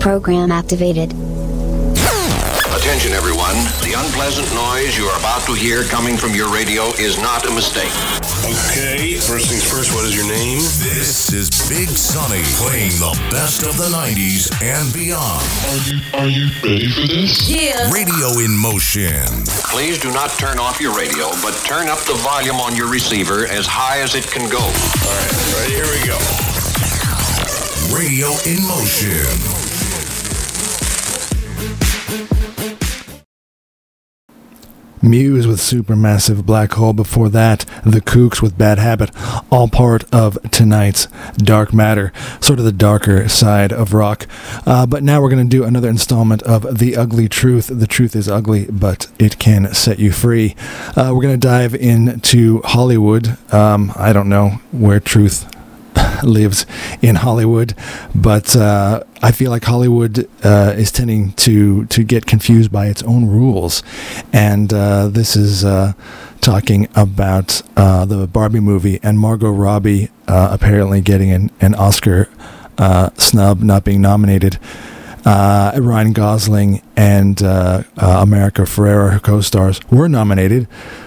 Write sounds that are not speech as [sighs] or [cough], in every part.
Program activated. Attention, everyone. The unpleasant noise you are about to hear coming from your radio is not a mistake. Okay, first things first, what is your name? This is Big Sonny playing the best of the 90s and beyond. Are you are you ready for this? Yeah. Radio in motion. Please do not turn off your radio, but turn up the volume on your receiver as high as it can go. All right, ready? Here we go. Radio in motion. Muse with Supermassive Black Hole. Before that, The Kooks with Bad Habit. All part of tonight's Dark Matter, sort of the darker side of rock. Uh, but now we're going to do another installment of The Ugly Truth. The truth is ugly, but it can set you free. Uh, we're going to dive into Hollywood. Um, I don't know where truth [laughs] lives in Hollywood, but uh, I feel like Hollywood uh, is tending to to get confused by its own rules, and uh, this is uh, talking about uh, the Barbie movie and Margot Robbie uh, apparently getting an, an Oscar snub, not being nominated. Ryan Gosling and America Ferrera, her co-stars, were nominated,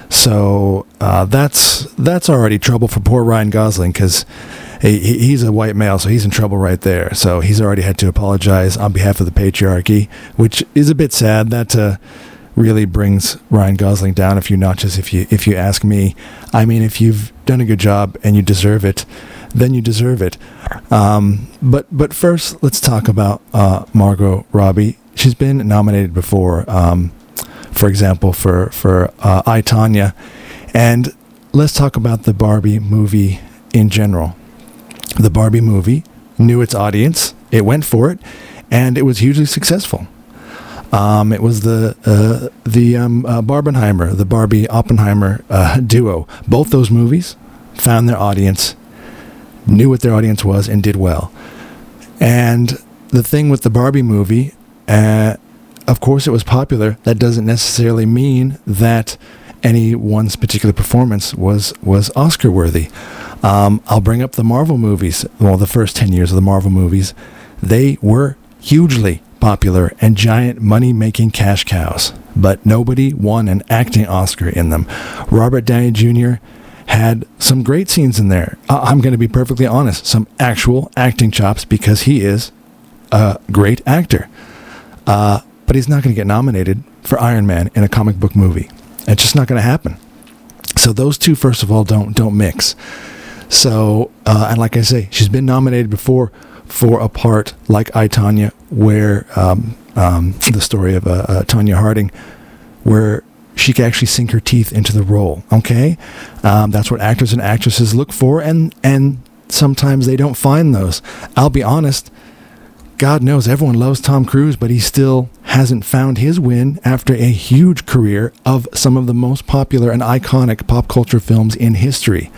so that's that's already trouble for poor Ryan Gosling because he, he's a white male, so he's in trouble right there. So he's already had to apologize on behalf of the patriarchy, which is a bit sad. That uh, really brings Ryan Gosling down a few notches. If you if you ask me, I mean, if you've done a good job and you deserve it, then you deserve it. Um, but but first, let's talk about uh, Margot Robbie. She's been nominated before, um, for example, for for uh, I Tonya, and let's talk about the Barbie movie in general the Barbie movie knew its audience. It went for it, and it was hugely successful. Um, it was the uh, the um, uh, Barbenheimer, the Barbie Oppenheimer uh, [laughs] duo. Both those movies found their audience, knew what their audience was, and did well. And the thing with the Barbie movie, uh, of course, it was popular. That doesn't necessarily mean that any one's particular performance was was Oscar worthy. Um, I'll bring up the Marvel movies. Well, the first ten years of the Marvel movies, they were hugely popular and giant money making cash cows, but nobody won an acting Oscar in them. Robert Downey Jr. had some great scenes in there. I'm going to be perfectly honest, some actual acting chops because he is a great actor. Uh, but he's not going to get nominated for Iron Man in a comic book movie. It's just not going to happen. So those two, first of all, don't don't mix. So, uh, and like I say, she's been nominated before for a part like I Tonya, where um, um, the story of uh, uh, Tonya Harding, where she can actually sink her teeth into the role. Okay, um, that's what actors and actresses look for, and and sometimes they don't find those. I'll be honest. God knows everyone loves Tom Cruise, but he still hasn't found his win after a huge career of some of the most popular and iconic pop culture films in history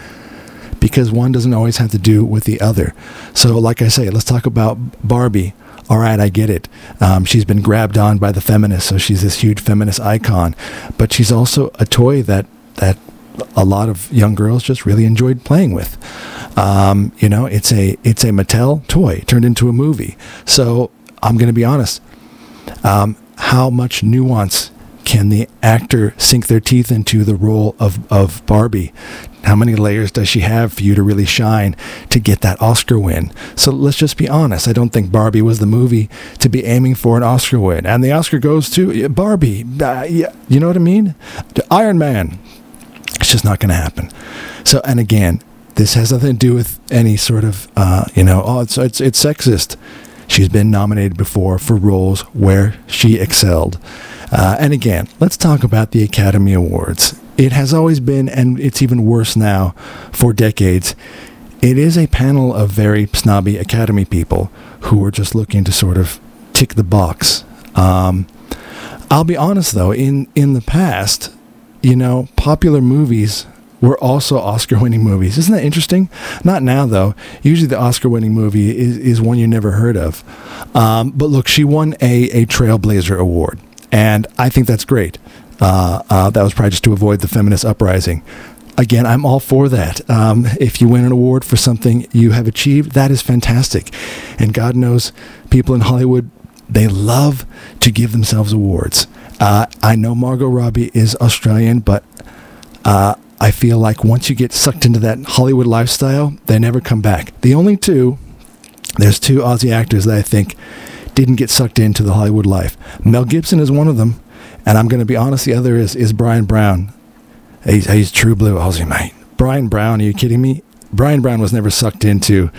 because one doesn't always have to do with the other. So, like I say, let's talk about Barbie. All right, I get it. Um, she's been grabbed on by the feminists, so she's this huge feminist icon. But she's also a toy that that a lot of young girls just really enjoyed playing with. Um, you know, it's a it's a Mattel toy turned into a movie. So I'm going to be honest. Um, how much nuance can the actor sink their teeth into the role of, of Barbie? How many layers does she have for you to really shine to get that Oscar win? So let's just be honest. I don't think Barbie was the movie to be aiming for an Oscar win. And the Oscar goes to Barbie. Uh, yeah, you know what I mean? To Iron Man. It's just not going to happen. So, and again, this has nothing to do with any sort of, uh, you know, oh, it's, it's, it's sexist. She's been nominated before for roles where she excelled. Uh, and again, let's talk about the Academy Awards. It has always been, and it's even worse now, for decades. It is a panel of very snobby Academy people who are just looking to sort of tick the box. Um, I'll be honest though, in in the past, you know, popular movies were also Oscar winning movies. Isn't that interesting? Not now, though. Usually the Oscar winning movie is, is one you never heard of. Um, but look, she won a, a Trailblazer Award. And I think that's great. Uh, uh, that was probably just to avoid the feminist uprising. Again, I'm all for that. Um, if you win an award for something you have achieved, that is fantastic. And God knows people in Hollywood they love to give themselves awards. Uh, I know Margot Robbie is Australian, but uh, I feel like once you get sucked into that Hollywood lifestyle, they never come back. The only two, there's two Aussie actors that I think didn't get sucked into the Hollywood life. Mel Gibson is one of them, and I'm going to be honest, the other is, is Bryan Brown. He's, he's true blue Aussie, mate. Bryan Brown, are you kidding me? Bryan Brown was never sucked into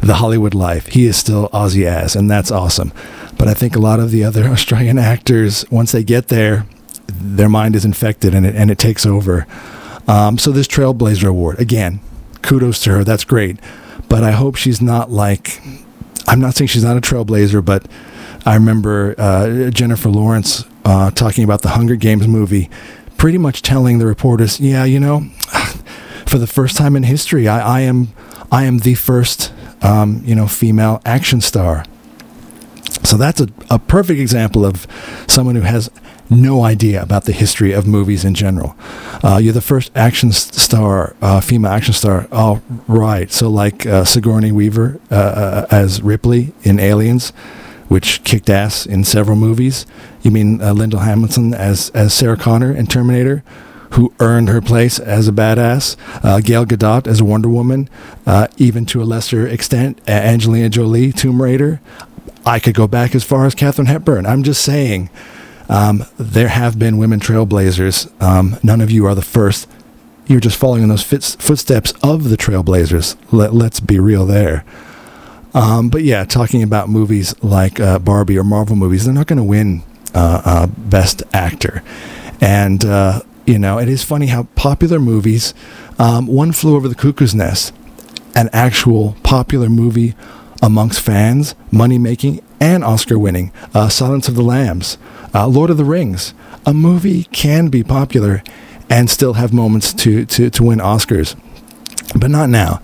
the Hollywood life. He is still Aussie ass, and that's awesome. But I think a lot of the other [laughs] Australian actors, once they get there, their mind is infected and it, and it takes over. Um, so this Trailblazer Award, again, kudos to her. That's great. But I hope she's not like, I'm not saying she's not a trailblazer, but I remember uh, Jennifer Lawrence uh, talking about the Hunger Games movie, pretty much telling the reporters, yeah, you know, [sighs] for the first time in history, I, I am I am the first um, you know female action star. So that's a, a perfect example of someone who has no idea about the history of movies in general. Uh, you're the first action star, uh, female action star. Oh, right. So like uh, Sigourney Weaver uh, uh, as Ripley in Aliens, which kicked ass in several movies. You mean uh, Linda Hamilton as as Sarah Connor in Terminator, who earned her place as a badass. Gal Gadot as Wonder Woman, even to a lesser extent, Angelina Jolie, Tomb Raider. I could go back as far as Katharine Hepburn. I'm just saying, um, there have been women trailblazers. Um, none of you are the first. You're just following in those footsteps of the trailblazers. Let, let's be real there. Um, but yeah, talking about movies like uh, Barbie or Marvel movies, they're not going to win uh, uh, Best Actor. And uh, you know, it is funny how popular movies, um, One Flew Over the Cuckoo's Nest, an actual popular movie amongst fans, money making and Oscar winning, uh, Silence of the Lambs, uh, Lord of the Rings. A movie can be popular and still have moments to, to, to win Oscars, but not now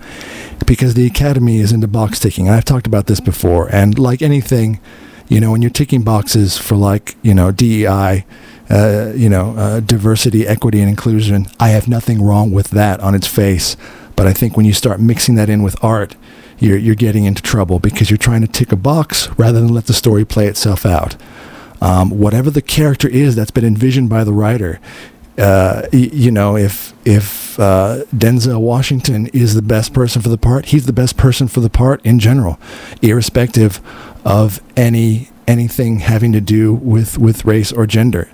because the Academy is into box ticking. I've talked about this before, and like anything, you know, when you're ticking boxes for like, you know, DEI, uh, you know, uh, diversity, equity, and inclusion. I have nothing wrong with that on its face. But I think when you start mixing that in with art, you're, you're getting into trouble because you're trying to tick a box rather than let the story play itself out. Um, whatever the character is that's been envisioned by the writer, uh, y- you know, if if uh, Denzel Washington is the best person for the part, he's the best person for the part in general, irrespective of any anything having to do with with race or gender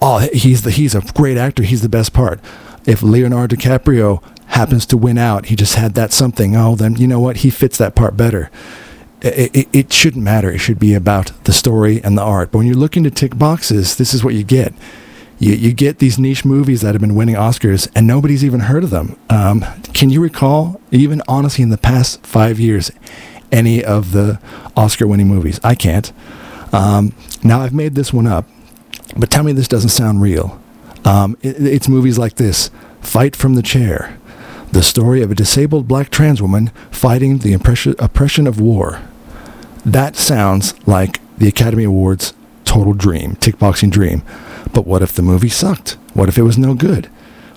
oh, he's the he's a great actor. He's the best part. If Leonardo DiCaprio happens to win out, he just had that something. Oh, then you know what? He fits that part better. It, it, it shouldn't matter. It should be about the story and the art. But when you're looking to tick boxes, this is what you get. You, you get these niche movies that have been winning Oscars and nobody's even heard of them. Um, can you recall, even honestly, in the past five years, any of the Oscar winning movies? I can't. Um, now, I've made this one up but tell me this doesn't sound real. Um, it, it's movies like this Fight from the Chair, the story of a disabled black trans woman fighting the oppression, of war. That sounds like the Academy Awards total dream, tickboxing dream. But what if the movie sucked? What if it was no good?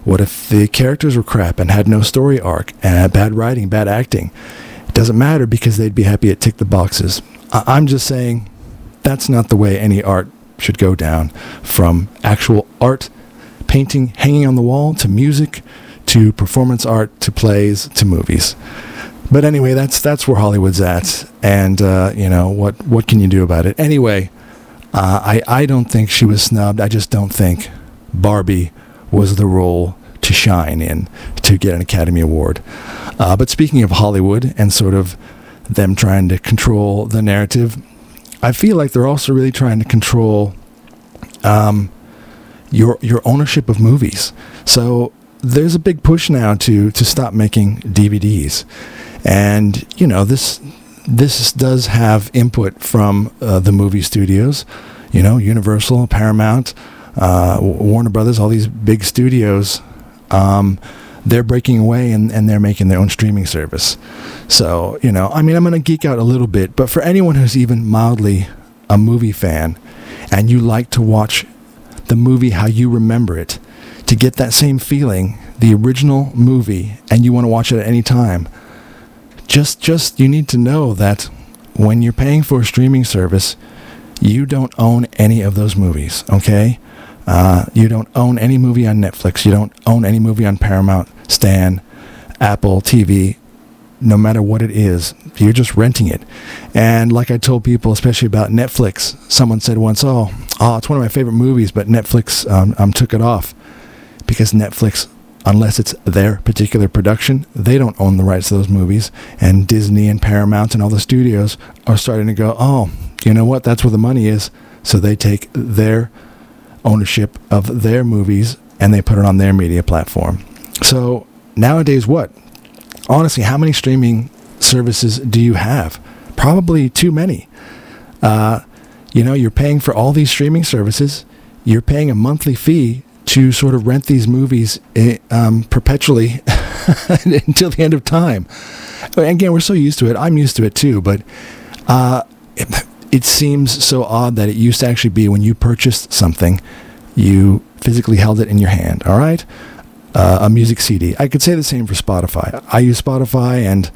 What if the characters were crap and had no story arc and had bad writing, bad acting? It doesn't matter because they'd be happy to tick the boxes. I- I'm just saying that's not the way any art should go down from actual art, painting, hanging on the wall, to music, to performance art, to plays, to movies. But anyway, that's that's where Hollywood's at, and uh, you know what what can you do about it? Anyway, uh, I I don't think she was snubbed. I just don't think Barbie was the role to shine in to get an Academy Award. Uh, but speaking of Hollywood and sort of them trying to control the narrative, I feel like they're also really trying to control um, your your ownership of movies. So there's a big push now to to stop making DVDs, and you know this this does have input from uh, the movie studios, you know Universal, Paramount, uh, Warner Brothers, all these big studios. Um, they're breaking away and, and they're making their own streaming service. So, you know, I mean, I'm going to geek out a little bit, but for anyone who's even mildly a movie fan and you like to watch the movie how you remember it, to get that same feeling, the original movie, and you want to watch it at any time, just, just, you need to know that when you're paying for a streaming service, You don't own any of those movies, okay? Uh, you don't own any movie on Netflix. You don't own any movie on Paramount, Stan, Apple TV, no matter what it is. You're just renting it. And like I told people, especially about Netflix, someone said once, oh, oh it's one of my favorite movies, but Netflix um, um, took it off because Netflix, unless it's their particular production, they don't own the rights to those movies. And Disney and Paramount and all the studios are starting to go, oh, you know what? That's where the money is. So they take their ownership of their movies and they put it on their media platform. So nowadays, what? Honestly, how many streaming services do you have? Probably too many. Uh, you know, you're paying for all these streaming services. You're paying a monthly fee to sort of rent these movies eh, um, perpetually [laughs] until the end of time. Again, we're so used to it. I'm used to it too, but uh, it, it seems so odd that it used to actually be when you purchased something, you physically held it in your hand. All right, uh, a music CD. I could say the same for Spotify. I use Spotify, and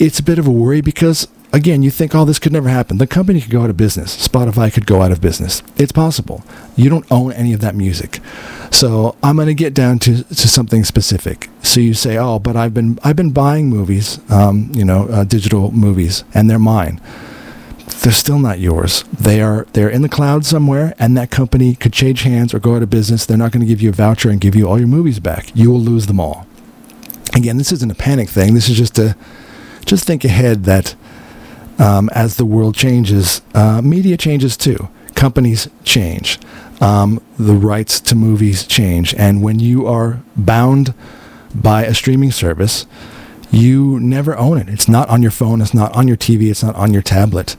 it's a bit of a worry because again, you think, oh, this could never happen. The company could go out of business. Spotify could go out of business. It's possible. You don't own any of that music. So I'm going to get down to, to something specific. So you say, oh, but I've been I've been buying movies, um, you know, uh, digital movies, and they're mine. They're still not yours. They are they're in the cloud somewhere, and that company could change hands or go out of business. They're not going to give you a voucher and give you all your movies back. You will lose them all. Again, this isn't a panic thing. This is just a just think ahead that um, as the world changes, uh, media changes too. Companies change. Um, the rights to movies change. And when you are bound by a streaming service, you never own it. It's not on your phone, it's not on your TV, it's not on your tablet.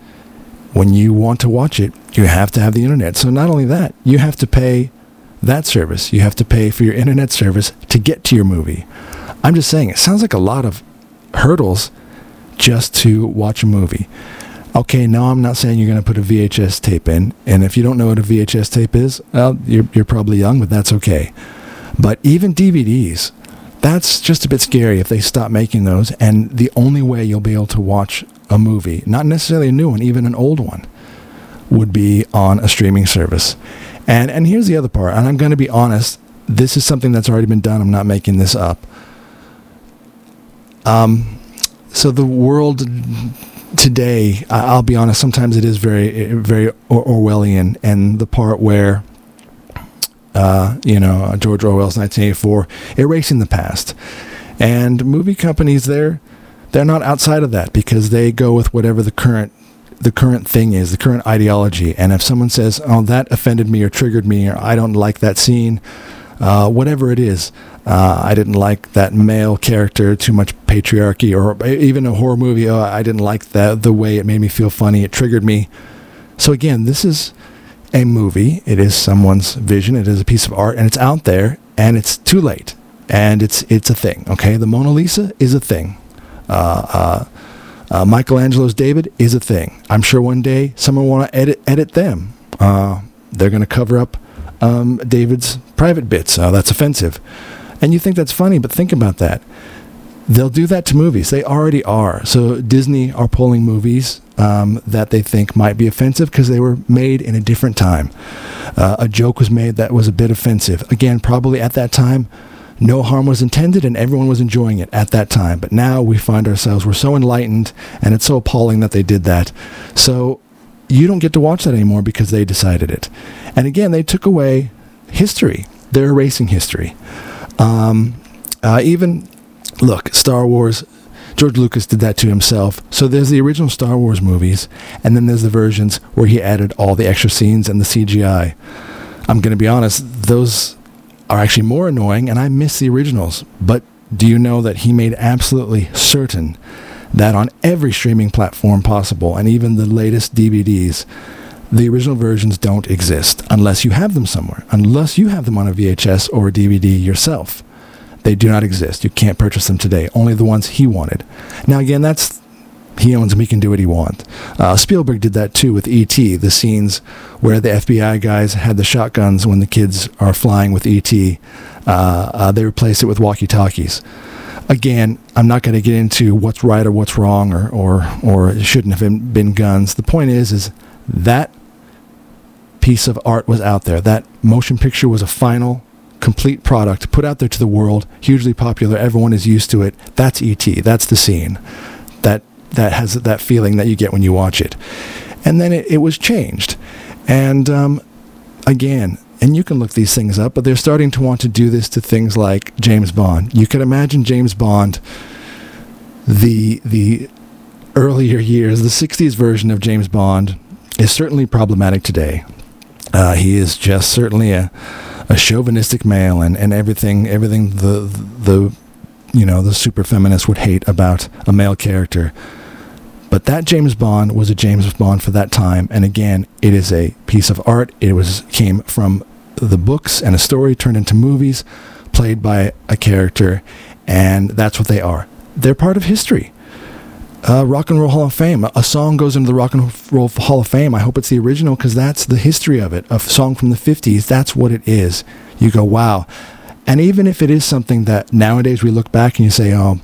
When you want to watch it, you have to have the internet. So not only that, you have to pay that service. You have to pay for your internet service to get to your movie. I'm just saying, it sounds like a lot of hurdles just to watch a movie. Okay, now I'm not saying you're going to put a VHS tape in. And if you don't know what a VHS tape is, well, you're, you're probably young, but that's okay. But even DVDs, that's just a bit scary if they stop making those. And the only way you'll be able to watch a movie, not necessarily a new one, even an old one, would be on a streaming service. And, and here's the other part, and I'm going to be honest, this is something that's already been done. I'm not making this up. Um, so the world today, I'll be honest, sometimes it is very, very Orwellian, and the part where, uh, you know, George Orwell's 1984, erasing the past, and movie companies, they're they're not outside of that because they go with whatever the current the current thing is, the current ideology. And if someone says, "Oh, that offended me or triggered me," or "I don't like that scene," uh, whatever it is, uh, I didn't like that male character, too much patriarchy, or even a horror movie. Oh, I didn't like that the way it made me feel funny. It triggered me. So again, this is a movie. It is someone's vision. It is a piece of art, and it's out there, and it's too late, and it's it's a thing. Okay, the Mona Lisa is a thing. Uh, uh, uh Michelangelo's David is a thing. I'm sure one day someone will want to edit edit them. They're going to cover up um, David's private bits. Uh, that's offensive. And you think that's funny, but think about that. They'll do that to movies. They already are. So Disney are pulling movies um, that they think might be offensive because they were made in a different time. Uh, a joke was made that was a bit offensive. Again, probably at that time, no harm was intended and everyone was enjoying it at that time. But now we find ourselves, we're so enlightened and it's so appalling that they did that. So you don't get to watch that anymore because they decided it. And again, they took away history. They're erasing history. Um, uh, even look, Star Wars. George Lucas did that to himself. So there's the original Star Wars movies, and then there's the versions where he added all the extra scenes and the CGI. I'm going to be honest; those are actually more annoying, and I miss the originals. But do you know that he made absolutely certain that on every streaming platform possible, and even the latest DVDs, the original versions don't exist unless you have them somewhere, unless you have them on a VHS or a DVD yourself. They do not exist. You can't purchase them today. Only the ones he wanted. Now, again, that's he owns them. He can do what he wants. Uh, Spielberg did that too with E.T. The scenes where the FBI guys had the shotguns when the kids are flying with E.T. Uh, uh, they replaced it with walkie-talkies. Again, I'm not going to get into what's right or what's wrong or or or it shouldn't have been, been guns. The point is, is that piece of art was out there. That motion picture was a final, complete product put out there to the world, hugely popular. Everyone is used to it. That's ET. That's the scene. That that has that feeling that you get when you watch it. And then it, it was changed. And um, again, and you can look these things up, but they're starting to want to do this to things like James Bond. You could imagine James Bond, the the earlier years, the 60s version of James Bond is certainly problematic today. Uh, he is just certainly a, a chauvinistic male and, and everything everything the the you know the super feminist would hate about a male character. But that James Bond was a James Bond for that time, and again, it is a piece of art. It was came from the books and a story turned into movies, played by a character, and that's what they are. They're part of history. Uh, Rock and Roll Hall of Fame. A song goes into the Rock and Roll Hall of Fame. I hope it's the original because that's the history of it. A song from the 50s, that's what it is. You go, wow. And even if it is something that nowadays we look back and you say, oh,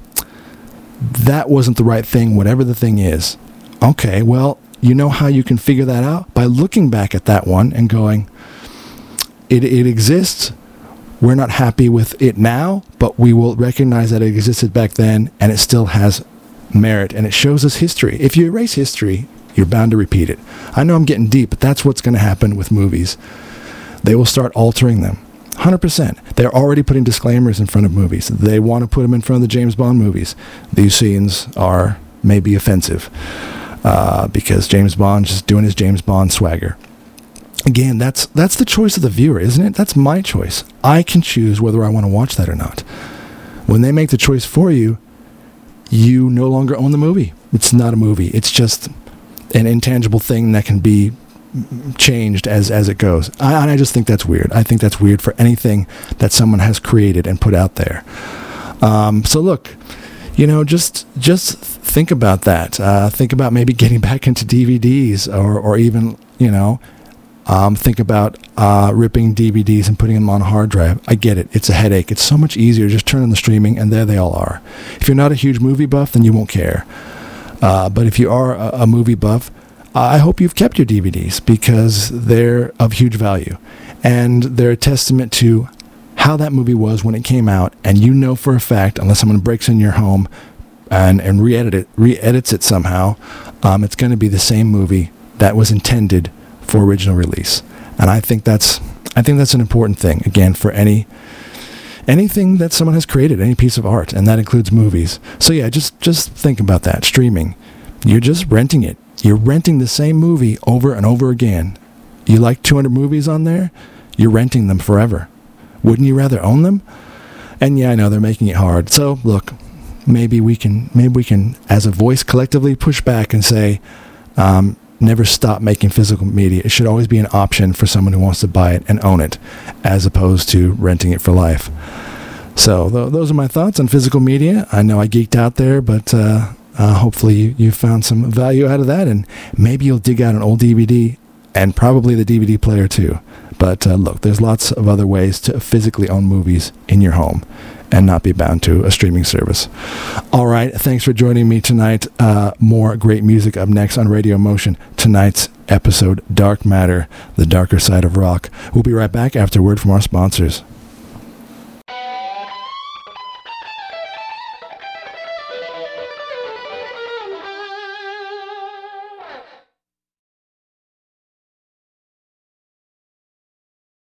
that wasn't the right thing, whatever the thing is. Okay, well, you know how you can figure that out? By looking back at that one and going, it, it exists. We're not happy with it now, but we will recognize that it existed back then and it still has merit and it shows us history. If you erase history, you're bound to repeat it. I know I'm getting deep, but that's what's going to happen with movies. They will start altering them. 100%. They're already putting disclaimers in front of movies. They want to put them in front of the James Bond movies. These scenes are maybe offensive uh, because James Bond's just doing his James Bond swagger. Again, that's that's the choice of the viewer, isn't it? That's my choice. I can choose whether I want to watch that or not. When they make the choice for you, you no longer own the movie. It's not a movie. It's just an intangible thing that can be changed as as it goes. I, I just think that's weird. I think that's weird for anything that someone has created and put out there. Um, so look, you know, just just think about that. Uh, think about maybe [laughs] getting back into DVDs or or even you know. Um, think about uh, ripping DVDs and putting them on a hard drive. I get it. It's a headache. It's so much easier. Just turn on the streaming, and there they all are. If you're not a huge movie buff, then you won't care. Uh, but if you are a, a movie buff, I hope you've kept your DVDs because they're of huge value. And they're a testament to how that movie was when it came out. And you know for a fact, unless someone breaks in your home and, and re-edit it, re-edits it somehow, um, it's going to be the same movie that was intended for original release. And I think that's I think that's an important thing again for any anything that someone has created, any piece of art, and that includes movies. So yeah, just just think about that. Streaming. You're just renting it. You're renting the same movie over and over again. You like 200 movies on there? You're renting them forever. Wouldn't you rather own them? And yeah, I know they're making it hard. So, look, maybe we can maybe we can as a voice collectively push back and say um, never stop making physical media. It should always be an option for someone who wants to buy it and own it, as opposed to renting it for life. So th- those are my thoughts on physical media. I know I geeked out there, but uh, uh, hopefully you, you found some value out of that, and maybe you'll dig out an old DVD and probably the DVD player too. But uh, look, there's lots of other ways to physically own movies in your home and not be bound to a streaming service. All right, thanks for joining me tonight. Uh, more great music up next on Radio Motion. Tonight's episode, Dark Matter, the darker side of rock. We'll be right back after word from our sponsors.